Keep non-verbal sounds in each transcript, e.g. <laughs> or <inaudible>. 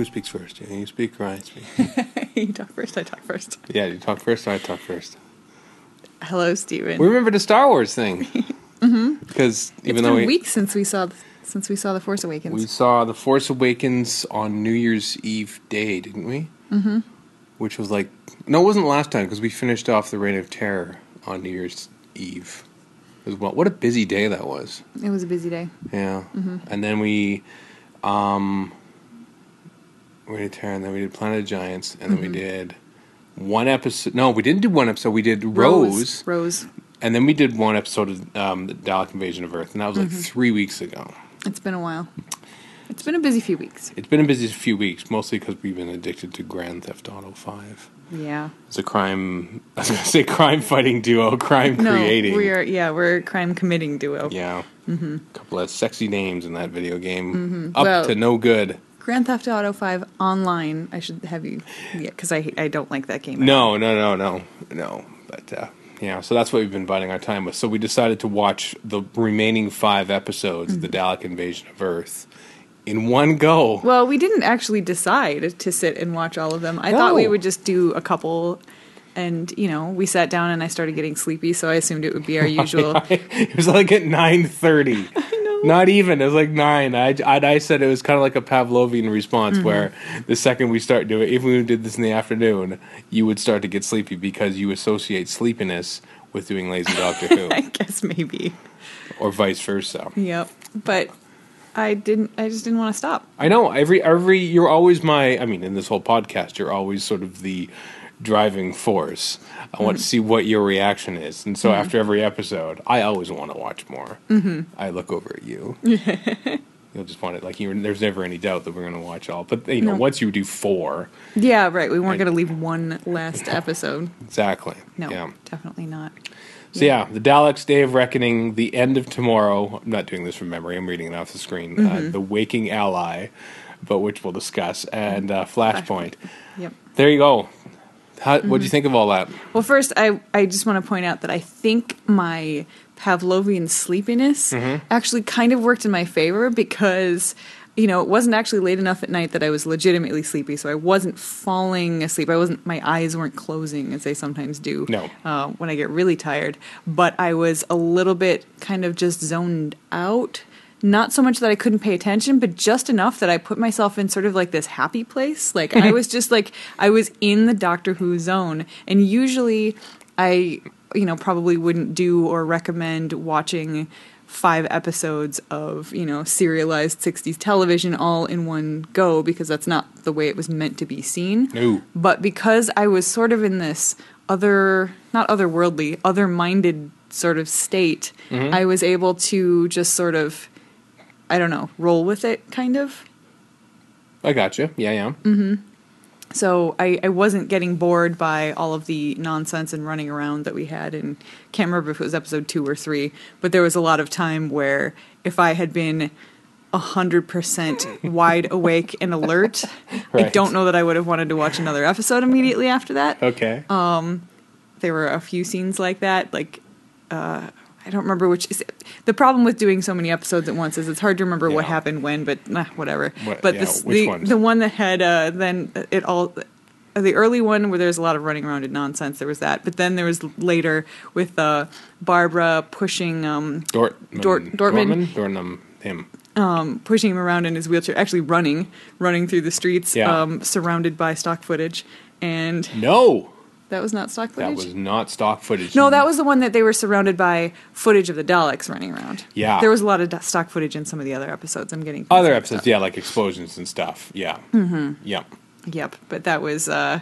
Who speaks first? You speak or I speak? <laughs> you talk first. I talk first. yeah, you talk first or I talk first. Hello, Steven. We remember the Star Wars thing. <laughs> mm-hmm. Because even it's though been we, weeks since we saw since we saw the Force Awakens. we saw The Force Awakens on New Year's Eve day, didn't we? Mm-hmm. Which was like no, it wasn't last time because we finished off the Reign of Terror on New Year's Eve as well. What a busy day that was. it was a busy day. Yeah. And then we, um, Reign of Terror, and then we did Planet of Giants, and then we did one episode. No, we didn't do one episode. We did Rose, Rose. and then we did one episode of um, the Dalek Invasion of Earth, and that was like three weeks ago. It's been a while. It's been a busy few weeks. It's been a busy few weeks, mostly because we've been addicted to Grand Theft Auto Five. Yeah. It's a crime. <laughs> I was to say crime fighting duo, crime No, creating. we are. Yeah, we're a crime committing duo. Yeah. Mm-hmm. A couple of sexy names in that video game. Up Well- to no good. Grand Theft Auto Five online. I should have you. Yeah, because I I don't like that game. No, no, no, no, no. But uh, yeah, so that's what we've been biding our time with. So we decided to watch the remaining five episodes of the Mm-hmm. Dalek Invasion of Earth in one go. Well, we didn't actually decide to sit and watch all of them. I thought we would just do a couple. And you know, we sat down and I started getting sleepy, so I assumed it would be our <laughs> usual. <laughs> it was like at nine thirty. <laughs> Not even. It was like nine. I, I, I said it was kind of like a Pavlovian response, Mm-hmm. where the second we start doing, if we did this in the afternoon, you would start to get sleepy because you associate sleepiness with doing lazy Doctor Who, <laughs> I guess maybe. or vice versa. Yep. But I didn't. I just didn't want to stop. I know every every you're always my I mean in this whole podcast you're always sort of the driving force. I want to see what your reaction is, and so after every episode, I always want to watch more. Mm-hmm. I look over at you. <laughs> You'll just want it like you there's never any doubt that we're going to watch all. But you know, No. once you do four, Yeah, right. We weren't going to leave one last <laughs> episode. exactly. No, Yeah. definitely not. So yeah, the Daleks' Day of Reckoning, the end of tomorrow. I'm not doing this from memory. I'm reading it off the screen. Mm-hmm. Uh, the Waking Ally, but which we'll discuss, and uh, Flashpoint. Yep. There you go. How, What Mm-hmm. do you think of all that? Well, first, I I just want to point out that I think my Pavlovian sleepiness Mm-hmm. actually kind of worked in my favor because. You know, it wasn't actually late enough at night that I was legitimately sleepy, so I wasn't falling asleep. I wasn't, my eyes weren't closing as they sometimes do. No. uh, when I get really tired. But I was a little bit kind of just zoned out. Not so much that I couldn't pay attention, but just enough that I put myself in sort of like this happy place. Like I mm-hmm. was just like I was in the Doctor Who zone. And usually I, you know, probably wouldn't do or recommend watching five episodes of, you know, serialized 60s television all in one go because that's not the way it was meant to be seen. No. But because I was sort of in this other, not otherworldly, other minded sort of state, mm-hmm. I was able to just sort of, I don't know, roll with it kind of. I got you. Yeah, yeah. Mm-hmm. So I, I wasn't getting bored by all of the nonsense and running around that we had and can't remember if it was episode two or three, but there was a lot of time where if I had been hundred percent wide <laughs> awake and alert, I don't know that I would have wanted to watch another episode immediately after that. Okay. Um there were a few scenes like that, like uh, I don't remember which. Is, the problem with doing so many episodes at once is it's hard to remember what happened when, but nah, whatever. What- but yeah, this, the ones? the one that had uh, then it all. The early one where there's a lot of running around and nonsense, there was that. But then there was later with uh, Barbara pushing um, Dort, Dort- Dortmund. Dortmund, him. um, pushing him around in his wheelchair, actually running, running through the streets, Yeah. um, surrounded by stock footage. And No, that was not stock footage. that was not stock footage. No, that was the one that they were surrounded by footage of the Daleks running around. Yeah. There was a lot of stock footage in some of the other episodes. I'm getting other episodes. Yeah, like explosions and stuff. Yeah. Mm-hmm. Yeah. Yep, but that was uh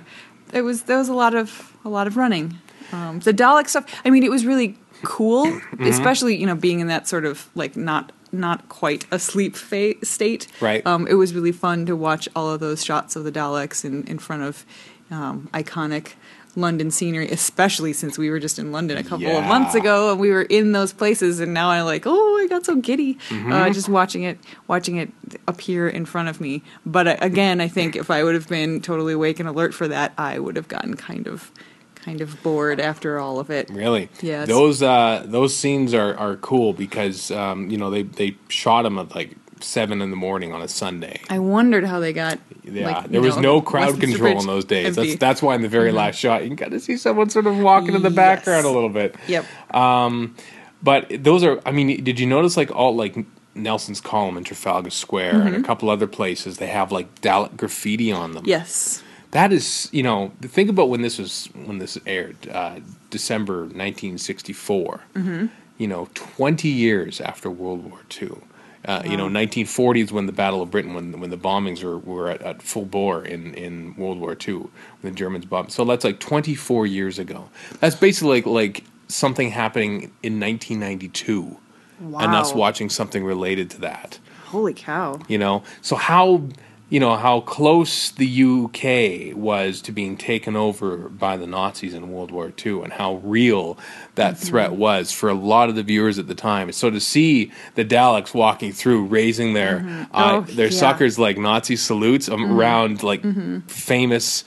it was there was a lot of a lot of running. Um the Dalek stuff, I mean it was really cool, Mm-hmm. especially, you know, being in that sort of like not not quite asleep fa- state. Right. Um it was really fun to watch all of those shots of the Daleks in in front of um iconic London scenery, especially since we were just in London a couple of months ago and we were in those places, and now I'm like, oh, I got so giddy Mm-hmm. uh, just watching it, watching it appear in front of me. But uh, again, I think if I would have been totally awake and alert for that, I would have gotten kind of, kind of bored after all of it. Really? Yeah, Those uh, those scenes are, are cool because um, you know they they shot them at like seven in the morning on a Sunday. I wondered how they got. Yeah, like, there was know, no crowd control in those days. empty. That's that's why in the very last shot you can kind of see someone sort of walking in the Yes. background a little bit. Yep. Um, But those are, I mean, did you notice like all like Nelson's column in Trafalgar Square and Mm-hmm. a couple other places they have like Dalek graffiti on them. Yes. That is, you know, think about when this was when this aired, uh, December 1964. Mm-hmm. You know, 20 years after World War II. Uh, You know, 1940 is when the Battle of Britain, when when the bombings were, were at, at full bore in, in World War II, when the Germans bombed. So that's like 24 years ago. That's basically like, like something happening in 1992, and us watching something related to that Holy cow. you know so how you know how close the UK was to being taken over by the Nazis in World War II and how real that Mm-hmm. threat was for a lot of the viewers at the time so to see the Daleks walking through raising their uh, Oh, their yeah. Mm-hmm. suckers like Nazi salutes um, around like famous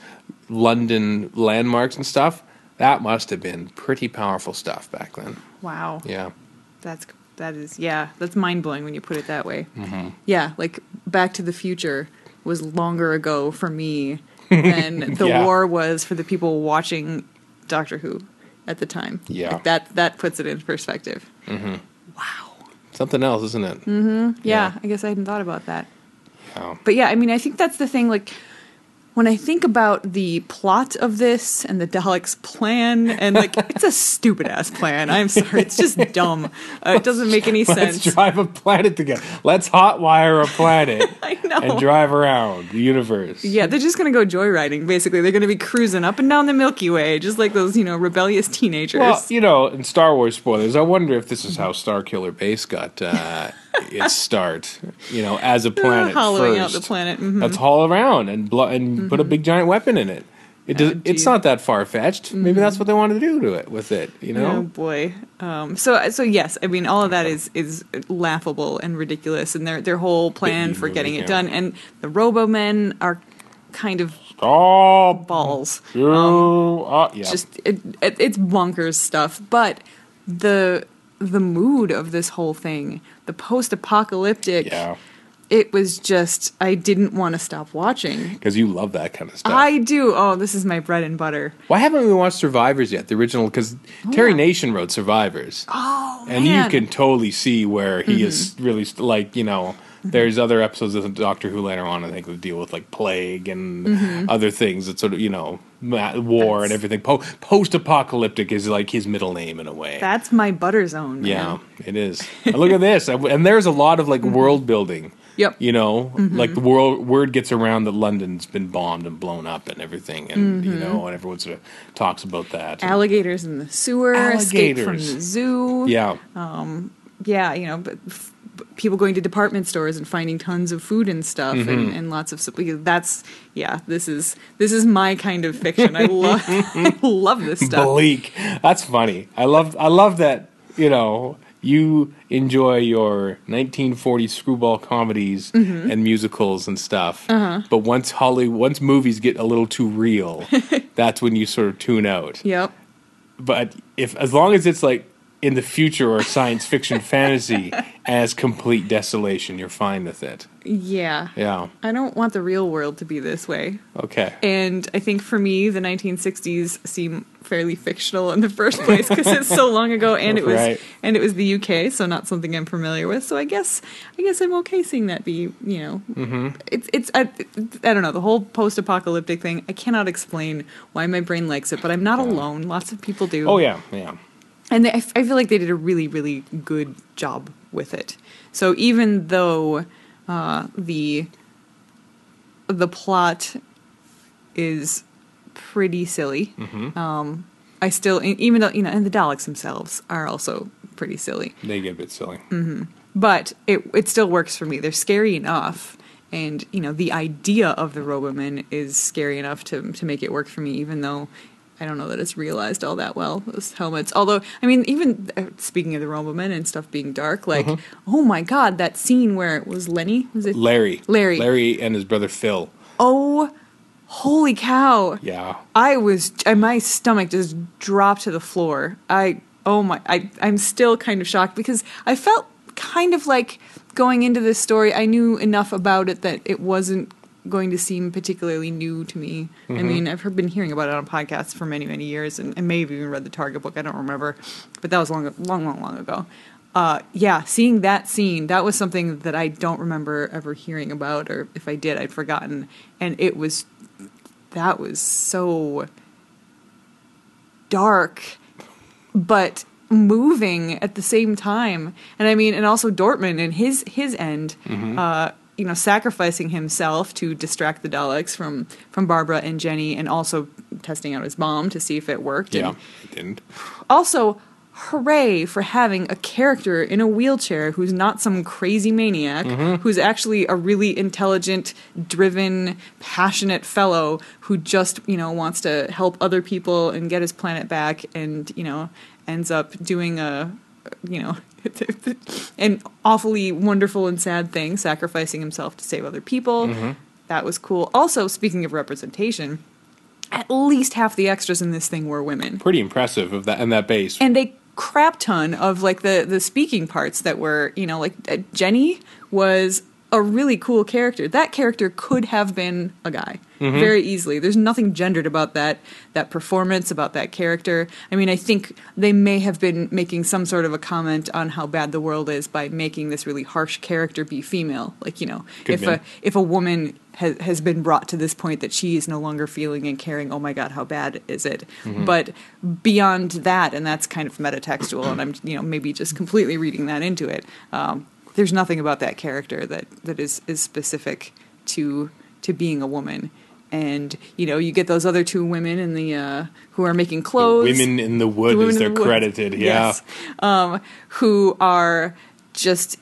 London landmarks and stuff that must have been pretty powerful stuff back then Wow. yeah That's that is yeah. That's mind blowing when you put it that way. Mm-hmm. Yeah, like Back to the Future was longer ago for me <laughs> than the Yeah. war was for the people watching Doctor Who at the time. Yeah. Like that that puts it in perspective. Mm-hmm. Wow. something else isn't it mm-hmm. Yeah, Yeah. I guess I hadn't thought about that. yeah. But yeah, I mean, I think that's the thing. Like, when I think about the plot of this and the Daleks' plan, and like, <laughs> it's a stupid ass plan. I'm sorry, it's just dumb. Uh, it doesn't make any sense. Let's drive a planet together. Let's hotwire a planet <laughs> I know. and drive around the universe. yeah, they're just gonna go joyriding. Basically, they're gonna be cruising up and down the Milky Way, just like those, you know, rebellious teenagers. Well, you know, in Star Wars spoilers, I wonder if this is how Starkiller Base got uh, its start. You know, as a planet hollowing first. out the planet. mhm. Let's haul around and blo- and put a big giant weapon in it. It does, Oh, it's not that far fetched. Maybe that's what they wanted to do to it with it. You know, Oh boy. Um, so so yes, I mean all of that is is laughable and ridiculous, and their their whole plan for getting it done, and the Robo Men are kind of balls. You, uh, yeah. Just it, it, it's bonkers stuff, but the the mood of this whole thing, the post apocalyptic, yeah, it was just I didn't want to stop watching. because you love that kind of stuff. I do. Oh, this is my bread and butter. Why haven't we watched Survivors yet? The original, because Terry yeah. Nation wrote Survivors, Oh, and man. you can totally see where he mm-hmm. is really like you know. There's other episodes of Doctor Who later on, I think, that deal with like plague and mm-hmm. other things that sort of you know war and everything. Po- Post-apocalyptic is like his middle name in a way. That's my butter zone. Man. yeah, it is. Look at this, and there's a lot of like mm-hmm. world building. Yep. You know, mm-hmm. like the world word gets around that London's been bombed and blown up and everything, and you know, and everyone sort of talks about that. Alligators in the sewer, escape from the zoo. yeah, um, yeah, you know, but people going to department stores and finding tons of food and stuff Mm-hmm. and, and lots of stuff. That's yeah, this is this is my kind of fiction. I love I <laughs> <laughs> love this stuff. bleak. That's funny. I love. I love that. You know, you enjoy your 1940s screwball comedies Mm-hmm. and musicals and stuff. Uh-huh. But once Holly, once movies get a little too real, <laughs> that's when you sort of tune out. Yep. But if as long as it's like in the future or science fiction <laughs> fantasy as complete desolation, you're fine with it. Yeah. Yeah. I don't want the real world to be this way. Okay. And I think for me, the 1960s seem fairly fictional in the first place because it's so long ago, <laughs> and it was Right. and it was the UK, so not something I'm familiar with. So I guess I guess I'm okay seeing that be you know Mm-hmm. it's it's I, I don't know the whole post-apocalyptic thing. I cannot explain why my brain likes it, but I'm not alone. Lots of people do. Oh yeah. Yeah. And they, I feel like they did a really really good job with it. So even though uh, the the plot is pretty silly, Mm-hmm. um, I still even though you know, and the Daleks themselves are also pretty silly, They get a bit silly. but it it still works for me. They're scary enough. And you know the idea of the Robomen is scary enough to to make it work for me, even though I don't know that it's realized all that well. Those helmets, although I mean, even uh, speaking of the Robomen and stuff being dark, like oh my god, that scene where it was Lenny, was it Larry. Larry. Larry and his brother Phil. Oh, holy cow! Yeah. I was, my stomach just dropped to the floor. I, oh my, I, I'm still kind of shocked because I felt kind of like going into this story, I knew enough about it that it wasn't going to seem particularly new to me. I mean, I've been hearing about it on podcasts for many, many years, and, and may have even read the Target book. I don't remember, but that was long, long, long, long ago. Uh, yeah, seeing that scene, that was something that I don't remember ever hearing about, or if I did, I'd forgotten. And it was, that was so dark, but moving at the same time. And I mean, and also Dortmund and his his end, uh, you know, sacrificing himself to distract the Daleks from from Barbara and Jenny, and also testing out his bomb to see if it worked. Yeah, And it didn't. also, hooray for having a character in a wheelchair who's not some crazy maniac, mm-hmm. who's actually a really intelligent, driven, passionate fellow who just, you know, wants to help other people and get his planet back and, you know, ends up doing a, you know, <laughs> an awfully wonderful and sad thing, sacrificing himself to save other people. That was cool. Also, speaking of representation, at least half the extras in this thing were women Pretty impressive of that and that base. and a crap ton of like the the speaking parts that were you know like uh, Jenny was a really cool character. That character could have been a guy very easily. There's nothing gendered about that that performance about that character. I mean, I think they may have been making some sort of a comment on how bad the world is by making this really harsh character be female. Like you know, Could if been. a if a woman has has been brought to this point that she is no longer feeling and caring. Oh my God, how bad is it? But beyond that, and that's kind of metatextual, and I'm you know maybe just completely reading that into it. Um, there's nothing about that character that that is is specific to to being a woman. And you know, you get those other two women in the uh, who are making clothes. Women in the wood The as they're the credited. Yeah. Yes. Um, who are just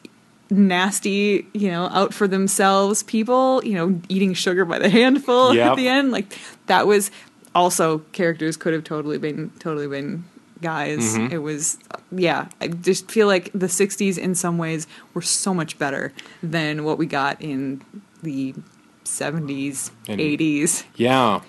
nasty, you know, out for themselves people, you know, eating sugar by the handful <laughs> Yep. at the end. Like that was also characters could have totally been totally been guys. Mm-hmm. It was yeah, I just feel like the 60s in some ways were so much better than what we got in the 70s, And- 80s Yeah.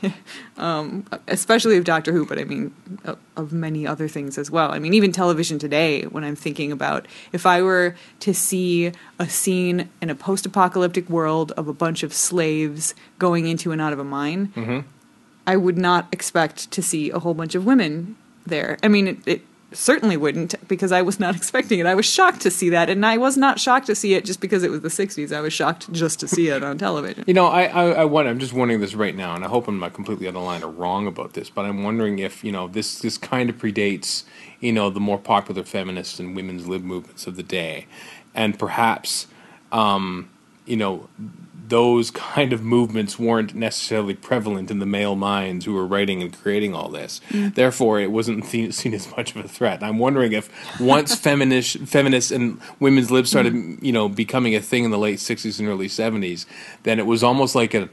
<laughs> especially of Doctor Who, but I mean of, of many other things as well. I mean, even television today, when I'm thinking about if I were to see a scene in a post apocalyptic world of a bunch of slaves going into and out of a mine, I would not expect to see a whole bunch of women there. I mean, it, it certainly wouldn't because I was not <laughs> expecting it. I was shocked to see that, and I was not shocked to see it just because it was the 60s. I was shocked just to see it on television. You know, I, I, I wonder, I'm just wondering this right now, and I hope I'm not completely out of line or wrong about this, but I'm wondering if, you know, this, this kind of predates, you know, the more popular feminist and women's lib movements of the day. And perhaps, um, you know, those kind of movements weren't necessarily prevalent in the male minds who were writing and creating all this. Mm. Therefore, it wasn't seen, seen as much of a threat. I'm wondering if once feminist, feminists and women's libs started, mm. you know, becoming a thing in the late '60s and early '70s, then it was almost like an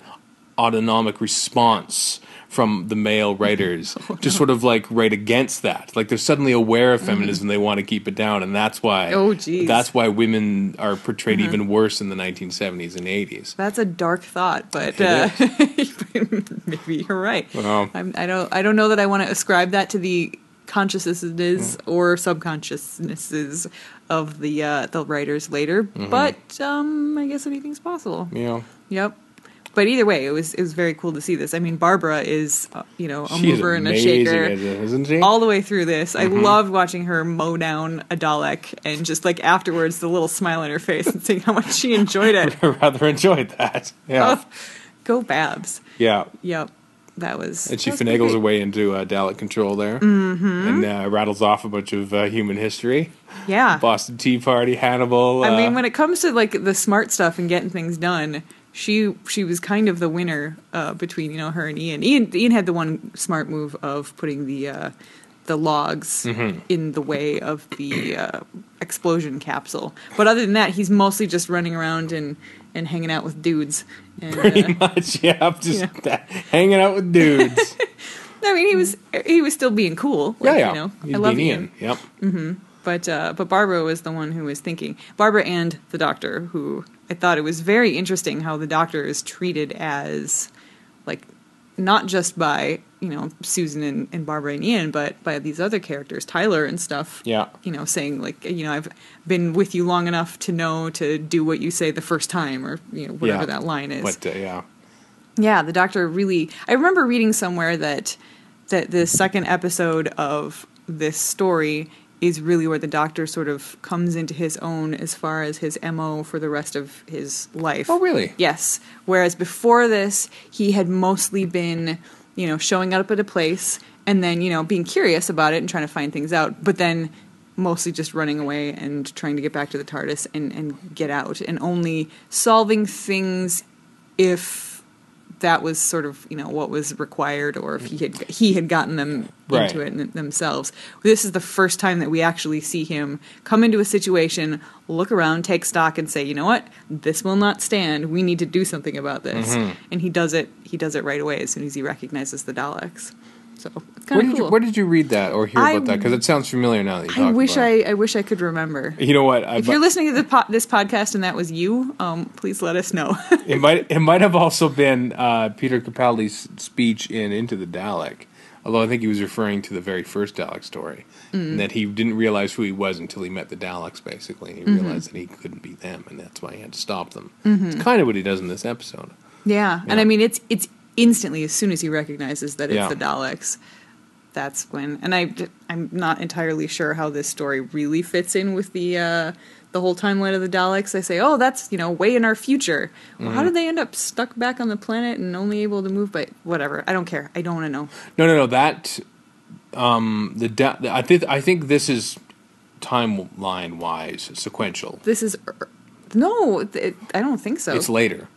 autonomic response from the male writers <laughs> to sort of like write against that. Like they're suddenly aware of feminism, they want to keep it down, and that's why. Oh, geez. That's why women are portrayed even worse in the 1970s and 80s. That's a dark thought, but uh, <laughs> maybe you're right. Well. I'm, I don't. I don't know that I want to ascribe that to the consciousnesses or subconsciousnesses of the uh, the writers later, but um, I guess anything's possible. Yeah. Yep. But either way, it was it was very cool to see this. I mean, Barbara is uh, you know a she's mover and a shaker a- isn't she? all the way through this. I loved watching her mow down a Dalek and just like afterwards the little smile on her face and <laughs> seeing how much she enjoyed it. I <laughs> rather enjoyed that. Yeah, Oh, go Babs. yeah. Yep. That was. And she was finagles her way into uh, Dalek control there, mm-hmm. and uh, rattles off a bunch of uh, human history. Yeah. Boston Tea Party, Hannibal. I uh, mean, when it comes to like the smart stuff and getting things done, she she was kind of the winner uh, between you know her and Ian. Ian Ian had the one smart move of putting the uh, the logs Mm-hmm. in the way of the uh, explosion capsule. But other than that, he's mostly just running around and and hanging out with dudes. And, pretty uh, much, yeah, just hanging out with dudes. <laughs> I mean, he was he was still being cool. yeah, like, yeah. You know, He's I love Ian. Yep. But uh, but Barbara was the one who was thinking. Barbara and the doctor, who I thought it was very interesting how the doctor is treated as like not just by you know Susan and, and Barbara and Ian, but by these other characters, Tyler and stuff. Yeah. You know, saying like, you know, I've been with you long enough to know to do what you say the first time, or you know, whatever Yeah. that line is. But uh, yeah, Yeah, the doctor really. I remember reading somewhere that that the second episode of this story is really where the doctor sort of comes into his own as far as his mo for the rest of his life. Oh, really? Yes. Whereas before this, he had mostly been, you know, showing up at a place and then you know being curious about it and trying to find things out, but then mostly just running away and trying to get back to the TARDIS and, and get out, and only solving things if that was sort of you know what was required or if he had he had gotten them Right. into it themselves. This is the first time that we actually see him come into a situation look around take stock and say you know what? This will not stand. We need to do something about this. Mm-hmm. and he does it he does it right away as soon as he recognizes the daleks so it's kind of did cool you where did you read that or hear I- about that? Because it sounds familiar now that you i talk wish i i wish i could remember You know what? I, if you're listening to po- this podcast and that was you um please let us know <laughs> it might it might have also been uh, Peter Capaldi's speech in Into the Dalek. Although I think he was referring to the very first Dalek story, Mm. and that he didn't realize who he was until he met the Daleks, basically, and he Mm-hmm. realized that he couldn't be them, and that's why he had to stop them. It's kind of what he does in this episode. Yeah, and I mean it's it's instantly as soon as he recognizes that it's Yeah. the Daleks, that's when. And I I'm not entirely sure how this story really fits in with the uh, the whole timeline of the Daleks. I say, oh, that's you know way in our future. Well, Mm-hmm. how did they end up stuck back on the planet and only able to move by whatever? I don't care. I don't want to know. No, no, no. That um, the da- I think I think this is timeline wise sequential. This is er, no, it, I don't think so. It's later.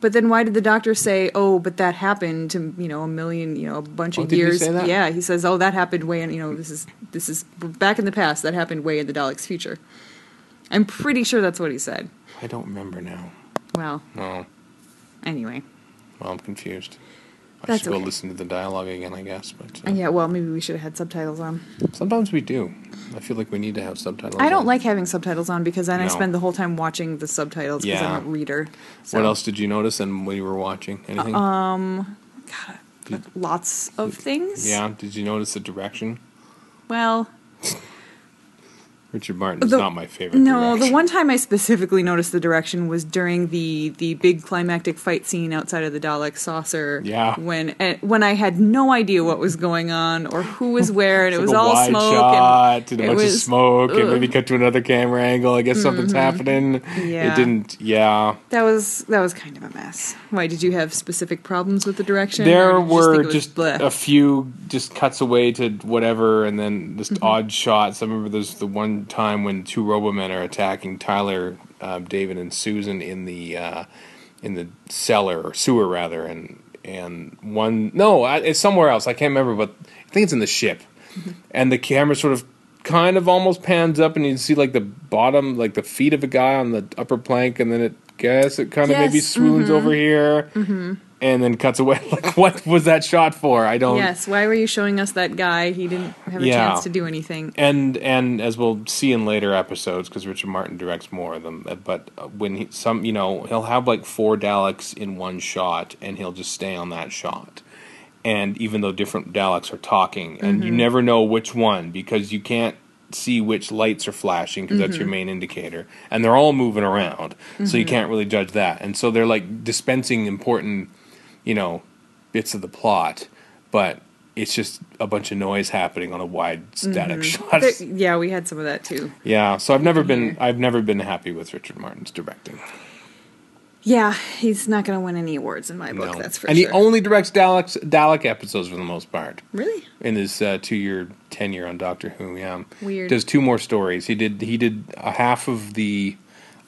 But then why did the doctor say, "Oh, but that happened to you know a million, you know, a bunch Oh, of years"? say that? Yeah, he says, "Oh, that happened way in you know this is this is back in the past. That happened way in the Daleks' future." I'm pretty sure that's what he said. I don't remember now. Well, No, anyway, well, I'm confused. I That's should go okay. listen to the dialogue again, I guess. But uh, yeah. Well, maybe we should have had subtitles on. sometimes we do. I feel like we need to have subtitles. I don't on. like having subtitles on because then I No. spend the whole time watching the subtitles because Yeah. I'm a reader. So, What else did you notice? And when you were watching anything? Um, God, lots of things. yeah. Did you notice the direction? Well, <laughs> Richard Martin is The- not my favorite. No, the one time I specifically noticed the direction was during the the big climactic fight scene outside of the Dalek saucer. Yeah. When eh, when I had no idea what was going on or who was <laughs> where, and it was like all wide smoke shot and, and a bunch of smoke, and ugh. Mm-hmm. maybe cut to another camera angle. I guess something's happening. Yeah. It didn't. Yeah. that was that was kind of a mess. Why did you have specific problems with the direction? There or did you were was just a few just cuts away to whatever, and then just Mm-hmm. odd shots. I remember there's the one time when two Robomen are attacking Tyler, uh, David, and Susan in the uh, in the cellar or sewer rather, and and one no, it's somewhere else. I can't remember, but I think it's in the ship, Mm-hmm. and the camera sort of kind of almost pans up, and you see like the bottom, like the feet of a guy on the upper plank, and then it guess it kind of maybe Yes, swoons over here. And then cuts away. <laughs> Like, what was that shot for? I don't. Yes. Why were you showing us that guy? He didn't have a Yeah. chance to do anything. and and as we'll see in later episodes because richard martin directs more of them uh, but uh, when he some you know he'll have like four daleks in one shot and he'll just stay on that shot and even though different daleks are talking and you never know which one because you can't see which lights are flashing because that's your main indicator and they're all moving around so you can't really judge that and so they're like dispensing important you know bits of the plot but it's just a bunch of noise happening on a wide static <laughs> shot There- yeah, we had some of that too. yeah, so I've never been I've never been happy with Richard Martin's directing. Yeah, he's not going to win any awards in my book. No. That's for and sure. And he only directs Daleks Dalek episodes for the most part really. in his uh, two year tenure on Doctor Who. Yeah, Weird. Does two more stories. He did he did a half of the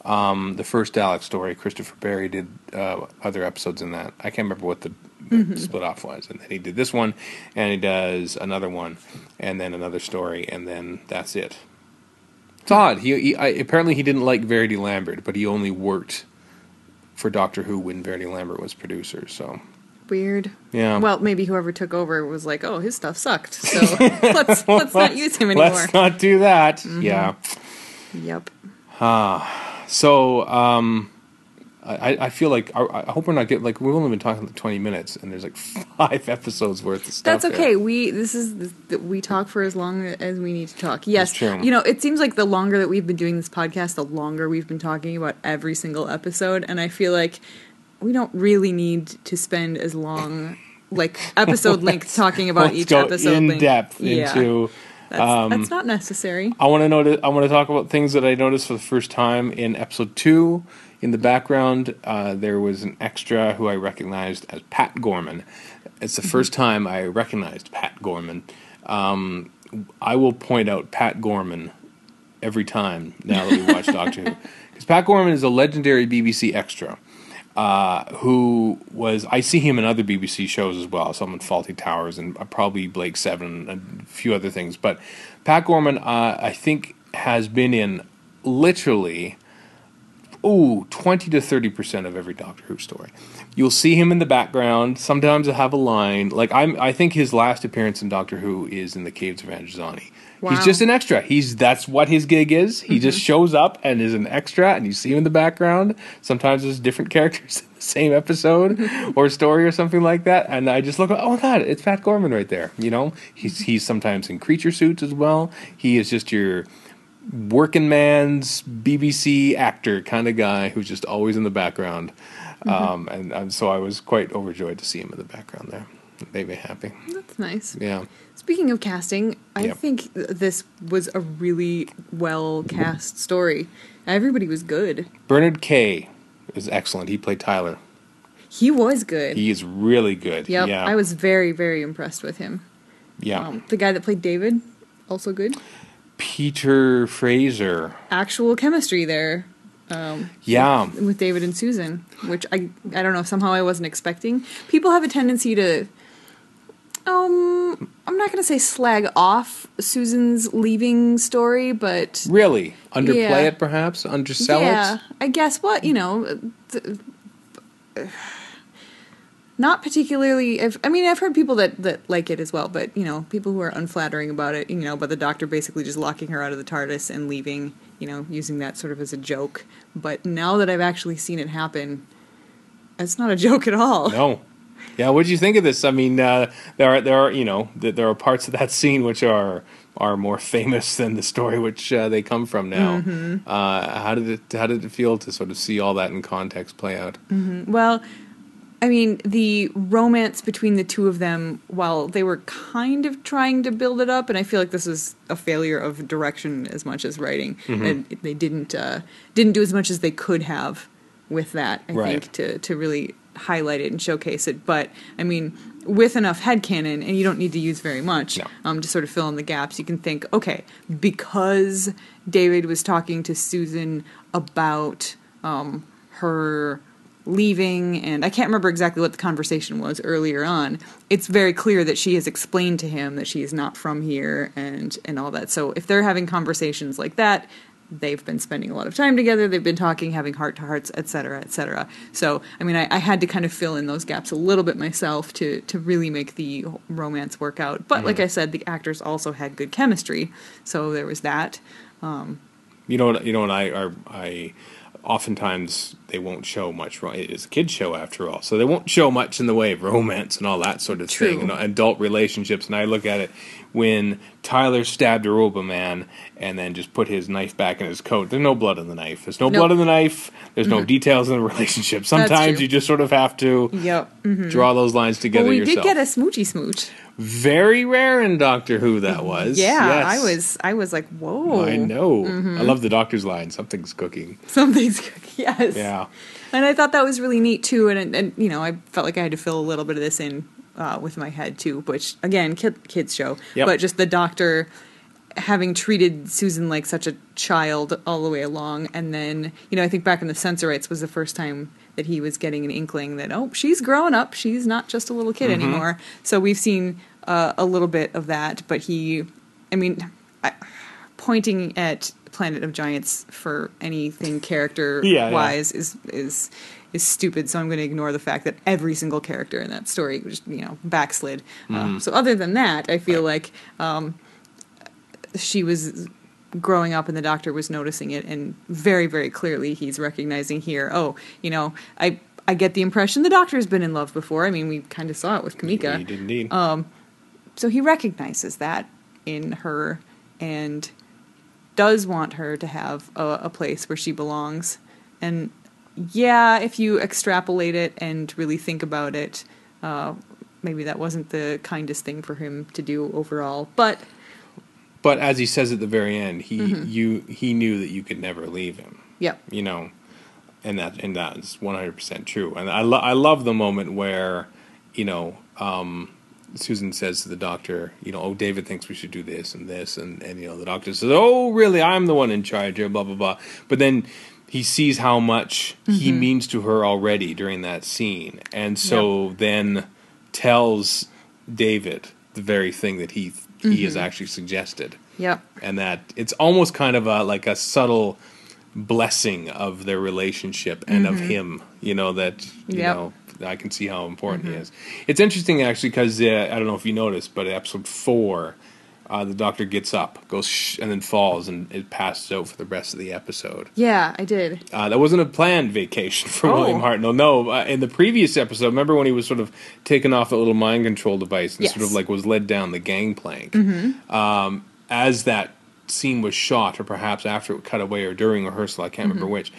um, the first Dalek story. Christopher Barry did uh, other episodes in that. I can't remember what the, the Mm-hmm. split off was. And then he did this one, and he does another one, and then another story, and then that's it. It's odd. He, he I, apparently he didn't like Verity Lambert, but he only worked for Doctor Who when Verity Lambert was producer. So Weird. yeah. Well, maybe whoever took over was like, "Oh, his stuff sucked, so <laughs> let's let's not use him <laughs> anymore." Let's not do that. Mm-hmm. Yeah. Yep. So, um, I, I feel like I, I hope we're not getting like we've only been talking like twenty minutes, and there's like <laughs> five episodes worth of stuff. That's okay. there. We this is we talk for as long as we need to talk. Yes, you know, it seems like the longer that we've been doing this podcast, the longer we've been talking about every single episode, and I feel like we don't really need to spend as long, like episode <laughs> length, talking about each episode in length. depth Yeah. into. That's, um, that's not necessary. I want to notice. I want to talk about things that I noticed for the first time in episode two. In the background, uh, there was an extra who I recognized as Pat Gorman. It's the first time I recognized Pat Gorman. Um, I will point out Pat Gorman every time now that we watch Doctor Who, because Pat Gorman is a legendary BBC extra. Uh, who was I see him in other BBC shows as well. Some in Fawlty Towers and uh, probably Blake Seven and a few other things. But Pat Gorman, uh, I think, has been in literally ooh, 20 to 30% of every Doctor Who story. You'll see him in the background. Sometimes he'll have a line. Like I'm I think his last appearance in Doctor Who is in the Caves of Androzani. Wow. He's just an extra. He's that's what his gig is. He just mm-hmm. shows up and is an extra and you see him in the background. Sometimes there's different <laughs> characters in the same episode mm-hmm. or story or something like that. And I just look oh god, it's Pat Gorman right there. You know? He's mm-hmm. he's sometimes in creature suits as well. He is just your working man's BBC actor kind of guy who's just always in the background. Um, and, and so I was quite overjoyed to see him in the background there. Made me happy. That's nice. Yeah. Speaking of casting, I Yeah. think th- this was a really well cast story. Everybody was good. Bernard Kay is excellent. He played Tyler. He was good. He is really good. Yep, Yeah. I was very, very impressed with him. yeah. Um, the guy that played David, also good. Peter Fraser. Actual chemistry there Yeah. with David and Susan, which I I don't know somehow I wasn't expecting. People have a tendency to, um, I'm not gonna say slag off Susan's leaving story, but Really? Underplay Yeah. it perhaps? Undersell yeah, it? I guess what you know. th- not particularly. I've, I mean, I've heard people that, that like it as well, but you know, people who are unflattering about it. You know, but the doctor basically just locking her out of the TARDIS and leaving. You know, using that sort of as a joke. But now that I've actually seen it happen, it's not a joke at all. No. Yeah, what did you think of this? I mean, uh, there are there are you know there are parts of that scene which are are more famous than the story which uh, they come from now. Mm-hmm. Uh, how did it how did it feel to sort of see all that in context play out? Well, I mean, the romance between the two of them, while they were kind of trying to build it up, and I feel like this is a failure of direction as much as writing, and they didn't uh, didn't do as much as they could have with that. I Right. think to to really highlight it and showcase it. But I mean, with enough headcanon, and you don't need to use very much No. um, to sort of fill in the gaps, you can think, okay, because David was talking to Susan about um, her leaving, and I can't remember exactly what the conversation was earlier on. It's very clear that she has explained to him that she is not from here and and all that. So if they're having conversations like that, they've been spending a lot of time together. They've been talking, having heart to hearts, et cetera, et cetera. So I mean, I, I had to kind of fill in those gaps a little bit myself to to really make the romance work out. But like mm-hmm. I said, the actors also had good chemistry, so there was that. Um, you know what? You know what? I are I oftentimes they won't show much. It is a kids show after all, so they won't show much in the way of romance and all that sort of True. thing, and adult relationships. And I look at it when Tyler stabbed a Roboman and then just put his knife back in his coat. There's no blood in the knife. There's no Nope. blood in the knife. There's no mm-hmm. details in the relationship. Sometimes you just sort of have to Yep. Mm-hmm. draw those lines together Well, we yourself. did get a smoochy smooch. Very rare in Doctor Who that mm-hmm. was. Yeah, Yes. I was I was like, whoa, I know. Mm-hmm. I love the doctor's line. Something's cooking. something's <laughs> cooking. Yes. Yeah. And I thought that was really neat too. And, and you know, I felt like I had to fill a little bit of this in uh, with my head too, which again, kid, kids show. Yep. But just the doctor having treated Susan like such a child all the way along. And then, you know, I think back in the Sensorites was the first time that he was getting an inkling that, oh, she's growing up. She's not just a little kid Mm-hmm. anymore. So we've seen uh, a little bit of that. But he, I mean, I, pointing at Planet of Giants for anything character <laughs> Yeah, yeah. wise is is is stupid. So I'm going to ignore the fact that every single character in that story just you know backslid. Mm-hmm. Um, so other than that, I feel like um, she was growing up and the doctor was noticing it and very very clearly he's recognizing here oh you know i i get the impression the doctor's been in love before i mean we kind of saw it with Cameca Indeed, indeed. so he recognizes that in her and does want her to have a, a place where she belongs and yeah if you extrapolate it and really think about it uh, maybe that wasn't the kindest thing for him to do overall but but as he says at the very end, he Mm-hmm. you he knew that you could never leave him. yep you know, and that and that is one hundred percent true. And I lo- I love the moment where, you know, um, Susan says to the doctor, you know, oh David thinks we should do this and this, and and you know the doctor says, oh really, I'm the one in charge here, blah blah blah. But then he sees how much he mm-hmm. means to her already during that scene, and so then tells David the very thing that he he has mm-hmm. actually suggested. Yep. And that it's almost kind of a like a subtle blessing of their relationship and of mm-hmm. him you know that you Yep. know i can see how important he is it's interesting actually because uh, i don't know if you noticed but episode four uh, the doctor gets up goes shh, and then falls and it passes out for the rest of the episode yeah i did uh, that wasn't a planned vacation for Oh. William Hartnell. No, uh, in the previous episode, remember when he was sort of taken off a little mind control device and sort of like was led down the gangplank. Um, as that scene was shot, or perhaps after it cut away, or during rehearsal, I can't remember which.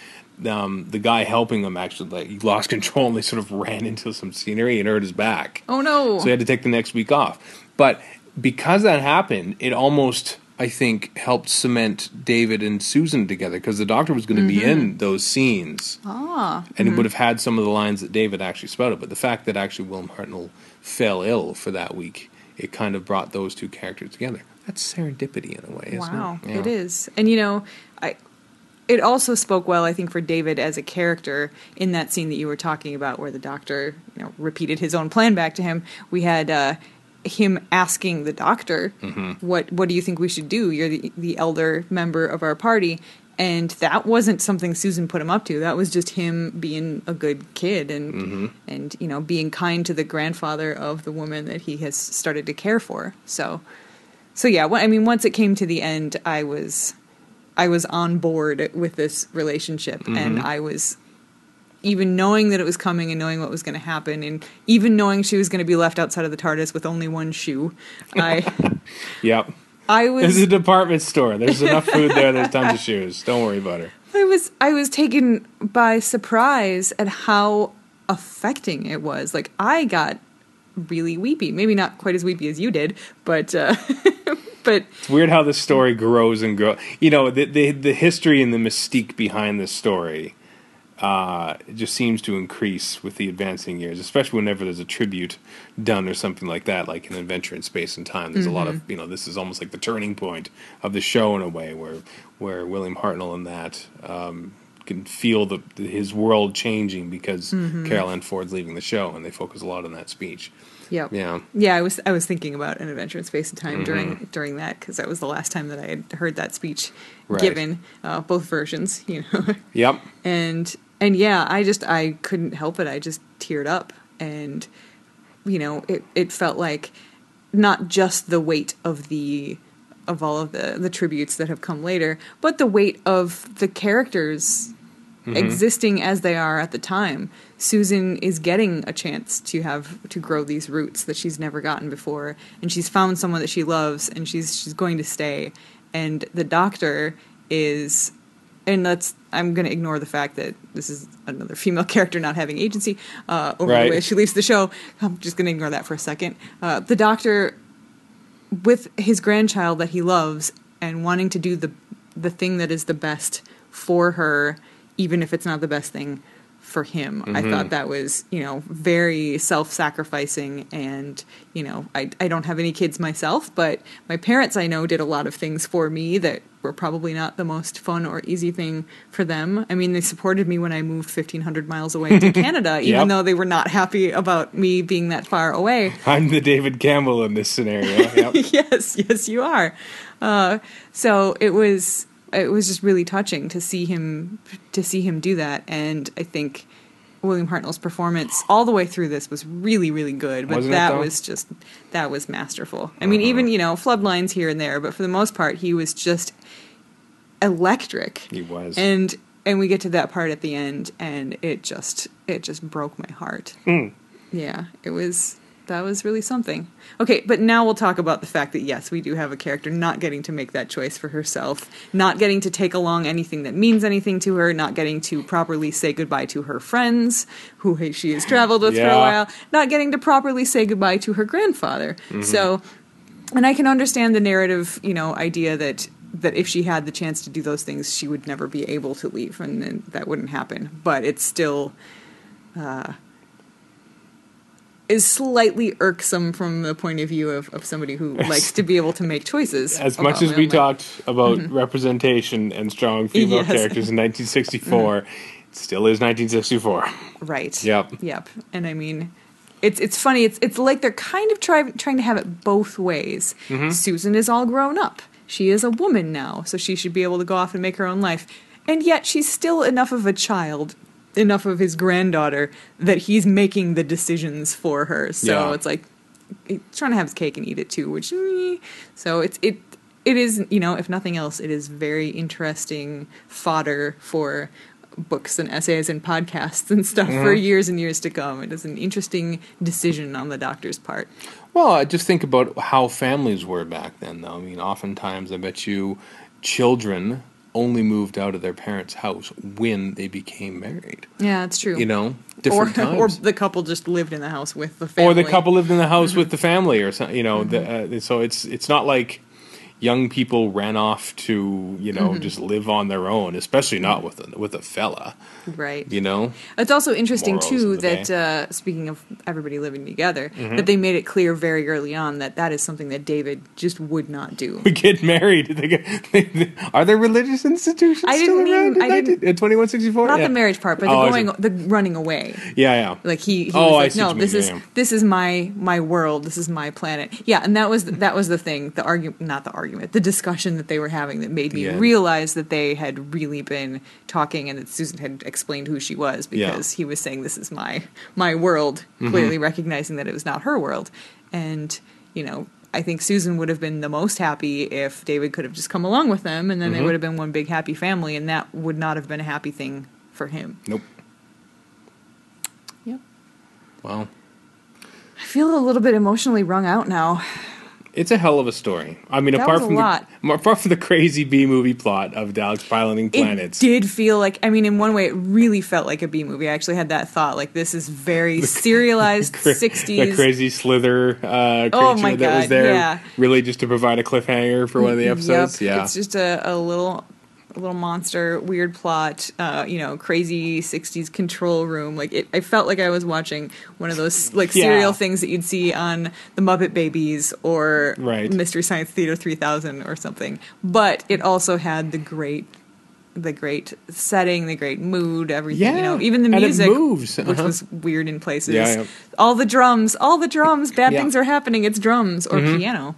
Um, the guy helping him actually like he lost <laughs> control and they sort of ran into some scenery and hurt his back. oh no So he had to take the next week off. But because that happened, it almost, I think, helped cement David and Susan together because the doctor was going to be in those scenes. ah And it would have had some of the lines that David actually spouted. But the fact that actually William Hartnell fell ill for that week, it kind of brought those two characters together. That's serendipity in a way, isn't Wow, it? Yeah. it is. And you know, it also spoke well, I think, for David as a character in that scene that you were talking about, where the doctor, you know, repeated his own plan back to him. We had uh, him asking the doctor, Mm-hmm. "What what do you think we should do? You're the the elder member of our party." And that wasn't something Susan put him up to. That was just him being a good kid and Mm-hmm. and you know being kind to the grandfather of the woman that he has started to care for. So so yeah, I mean, once it came to the end, I was, I was on board with this relationship, and I was, even knowing that it was coming and knowing what was going to happen, and even knowing she was going to be left outside of the TARDIS with only one shoe, I, <laughs> Yep. I This is was, a department store. There's enough food there. There's tons of shoes. Don't worry about her. I was, I was taken by surprise at how affecting it was. Like I got really weepy. Maybe not quite as weepy as you did, but, uh, <laughs> but It's weird how the story grows and grows. You know, the the, the history and the mystique behind the story uh, just seems to increase with the advancing years, especially whenever there's a tribute done or something like that, like an adventure in space and time. There's a lot of you know, this is almost like the turning point of the show in a way, where where William Hartnell and that um, can feel the his world changing because Carole Ann Ford's leaving the show, and they focus a lot on that speech. Yep. Yeah. Yeah, I was I was thinking about an adventure in space and time Mm-hmm. during during that because that was the last time that I had heard that speech Right. given, uh, both versions, you know, <laughs> Yep. and and yeah, I just I couldn't help it. I just teared up, and you know, it it felt like not just the weight of the of all of the the tributes that have come later, but the weight of the characters existing as they are at the time. Susan is getting a chance to have to grow these roots that she's never gotten before, and she's found someone that she loves, and she's she's going to stay. And the doctor is, and that's I'm going to ignore the fact that this is another female <laughs> character not having agency uh, over Right. the way she leaves the show. I'm just going to ignore that for a second. Uh, the doctor with his grandchild that he loves and wanting to do the the thing that is the best for her even if it's not the best thing for him i thought that was you know very self-sacrificing and you know I, I don't have any kids myself but my parents i know did a lot of things for me that were probably not the most fun or easy thing for them i mean they supported me when i moved 1500 miles away to <laughs> canada even Yep. though they were not happy about me being that far away I'm the David Campbell in this scenario. Yep. <laughs> yes, yes, you are. Uh, so it was it was just really touching to see him to see him do that, and I think William Hartnell's performance all the way through this was really really good. But Wasn't that was just that was masterful. I mean, even you know floodlines here and there, but for the most part, he was just electric. He was. And and we get to that part at the end and it just it just broke my heart. Mm. Yeah, it was that was really something. Okay, but now we'll talk about the fact that yes, we do have a character not getting to make that choice for herself, not getting to take along anything that means anything to her, not getting to properly say goodbye to her friends who she has traveled with for a while, not getting to properly say goodbye to her grandfather. So, and I can understand the narrative, you know, idea that that if she had the chance to do those things, she would never be able to leave, and, then that wouldn't happen. But it's still uh, is slightly irksome from the point of view of, of somebody who likes to be able to make choices. as much as we life. talked about representation and strong female Yes. characters in <laughs> 1964, it still is 1964. right? Yep. Yep. And I mean, it's it's funny. It's it's like they're kind of try, trying to have it both ways. Mm-hmm. Susan is all grown up. She is a woman now, so she should be able to go off and make her own life. And yet she's still enough of a child, enough of his granddaughter that he's making the decisions for her. So Yeah. it's like he's trying to have his cake and eat it too, which eh. so it's it it is you know if nothing else it is very interesting fodder for books and essays and podcasts and stuff for years and years to come. It is an interesting decision on the doctor's part. Well, I just think about how families were back then, though. I mean, oftentimes, I bet you children only moved out of their parents' house when they became married. Yeah, it's true. You know, or different <laughs> or times. the couple just lived in the house with the family. or the couple lived in the house Mm-hmm. with the family or something you know the, uh, so it's it's not like young people ran off to you know Mm-hmm. just live on their own especially not with a, with a fella right. you know It's also interesting Morals too that uh, speaking of everybody living together, Mm-hmm. that they made it clear very early on that that is something that David just would not do. <laughs> we get married They get- they- are there religious institutions I still didn't mean- around in I didn't- 19 in 2164 Not yeah. the marriage part, but Oh, the going, the running away. yeah yeah Like he, he Oh, I was like, no, this is yeah. this is my my world. This is my planet. Yeah, and that was that was the thing. The argument, not the argument, the discussion that they were having that made me Yeah. realize that they had really been talking, and that Susan had explained who she was Yeah. because he was saying, "This is my my world," Mm-hmm. clearly recognizing that it was not her world, and you know. I think Susan would have been the most happy if David could have just come along with them, and then they Mhm. would have been one big happy family, and that would not have been a happy thing for him. nope Yep. well I feel a little bit emotionally wrung out now. It's a hell of a story. I mean, That apart from lot. the apart from the crazy B movie plot of Daleks piloting planets, It did feel like, I mean, in one way, it really felt like a B movie. I actually had that thought, like, this is very <laughs> serialized Cra- 60s. That crazy Slyther uh, creature Oh that was there, yeah. really just to provide a cliffhanger for one of the <laughs> episodes. Yep. Yeah, It's just a, a little. A little monster, weird plot, uh, you know, crazy '60s control room. Like it, I felt like I was watching one of those like Yeah. serial things that you'd see on the Muppet Babies or Right. Mystery Science Theater 3000 or something. But it also had the great, the great setting, the great mood, everything. You Yeah. know, even the music, moves, which uh-huh. was weird in places. Yeah, yeah. All the drums, all the drums. Bad. Mm-hmm. things are happening. It's drums or piano.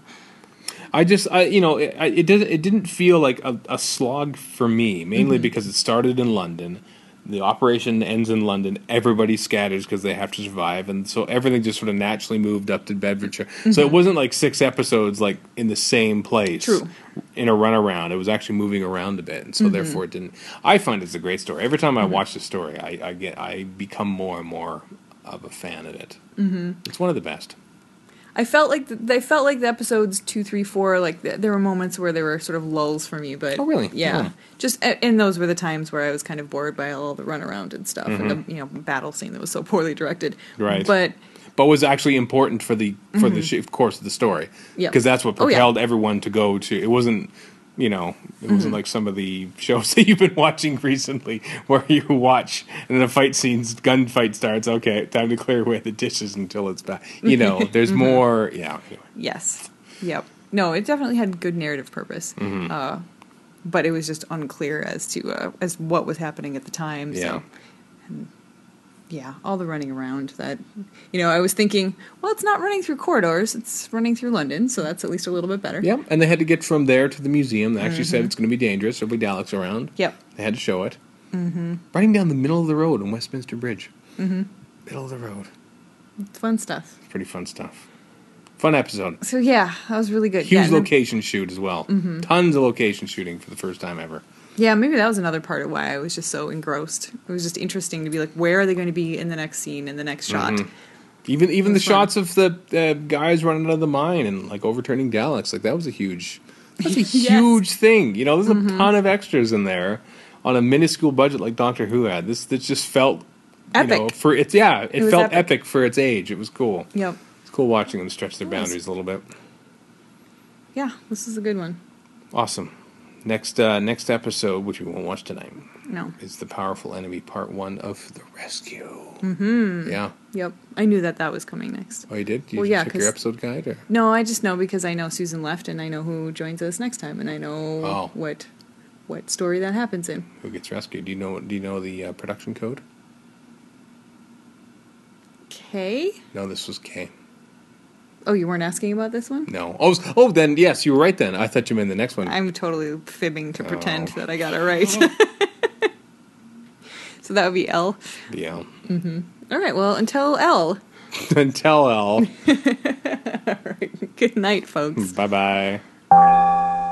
I just, I, you know, it, it didn't, it didn't feel like a, a slog for me, Mm-hmm. mainly because it started in London. The operation ends in London. Everybody scatters because they have to survive, and so everything just sort of naturally moved up to Bedfordshire. So it wasn't like six episodes like in the same place. Mm-hmm. True. In a runaround, it was actually moving around a bit, and Mm-hmm. so therefore it didn't. I find it's a great story. Every time I watch the story, I, I get, I become more and more of a fan of it. Mm-hmm. It's one of the best. I felt like th- they felt like the episodes two, three, four. Like th- there were moments where there were sort of lulls for me, but Oh, really? Yeah, Yeah. just a- and those were the times where I was kind of bored by all the runaround and stuff, and the you know battle scene that was so poorly directed. Mm-hmm. Right. but but was actually important for the for the sh- course of the story. Mm-hmm. Yeah. because that's what Oh, yeah. propelled everyone to go to. It wasn't, you know, it wasn't Mm-hmm. like some of the shows <laughs> that you've been watching recently, where you watch and the fight scenes, gunfight starts. Okay, time to clear away the dishes until it's back. You know, there's Mm-hmm. more. Yeah, yes, yep. No, it definitely had good narrative purpose, Mm-hmm. uh, but it was just unclear as to uh, as what was happening at the time. yeah. So yeah, all the running around that, you know, I was thinking, well, it's not running through corridors, it's running through London, so that's at least a little bit better. Yep, and they had to get from there to the museum. They actually Mm-hmm. said it's going to be dangerous. There'll be Daleks around. Yep. They had to show it. Mm-hmm. Running down the middle of the road on Westminster Bridge. Mm-hmm. Middle of the road. Fun stuff. Pretty fun stuff. Fun episode. So yeah, that was really good. Huge yeah, and then- location shoot as well. Tons of location shooting for the first time ever. Yeah, maybe that was another part of why I was just so engrossed. It was just interesting to be like, where are they going to be in the next scene, in the next shot? Mm-hmm. Even even the fun. shots of the uh, guys running out of the mine and like overturning Daleks, like that was a huge, that's a <laughs> Yes. Mm-hmm. huge thing. You know, there's a ton of extras in there on a minuscule budget like Doctor Who had. This this just felt You know, Epic. for its yeah, it, was felt epic. epic. for its age. It was cool. Yep. It's cool watching them stretch their boundaries a little bit. Yeah, this is a good one. Awesome. Next uh, next episode, which we won't watch tonight, No. is the powerful enemy part one of the rescue. Mm-hmm. Yeah. Yep. I knew that that was coming next. Oh, you did? Did you Well, yeah, check your episode guide? Or? No, I just know because I know Susan left and I know who joins us next time and I know Oh. what what story that happens in. Who gets rescued? Do you know? Do you know the uh, production code? Okay. No, this was K. Oh, you weren't asking about this one? No. Oh, oh, then yes, you were right. Then I thought you meant the next one. I'm totally fibbing to oh. pretend Oh. that I got it right. <laughs> <laughs> so that would be L. The L. Mm-hmm. All right, well, until L. <laughs> Until L. All right. Good night, folks. bye bye.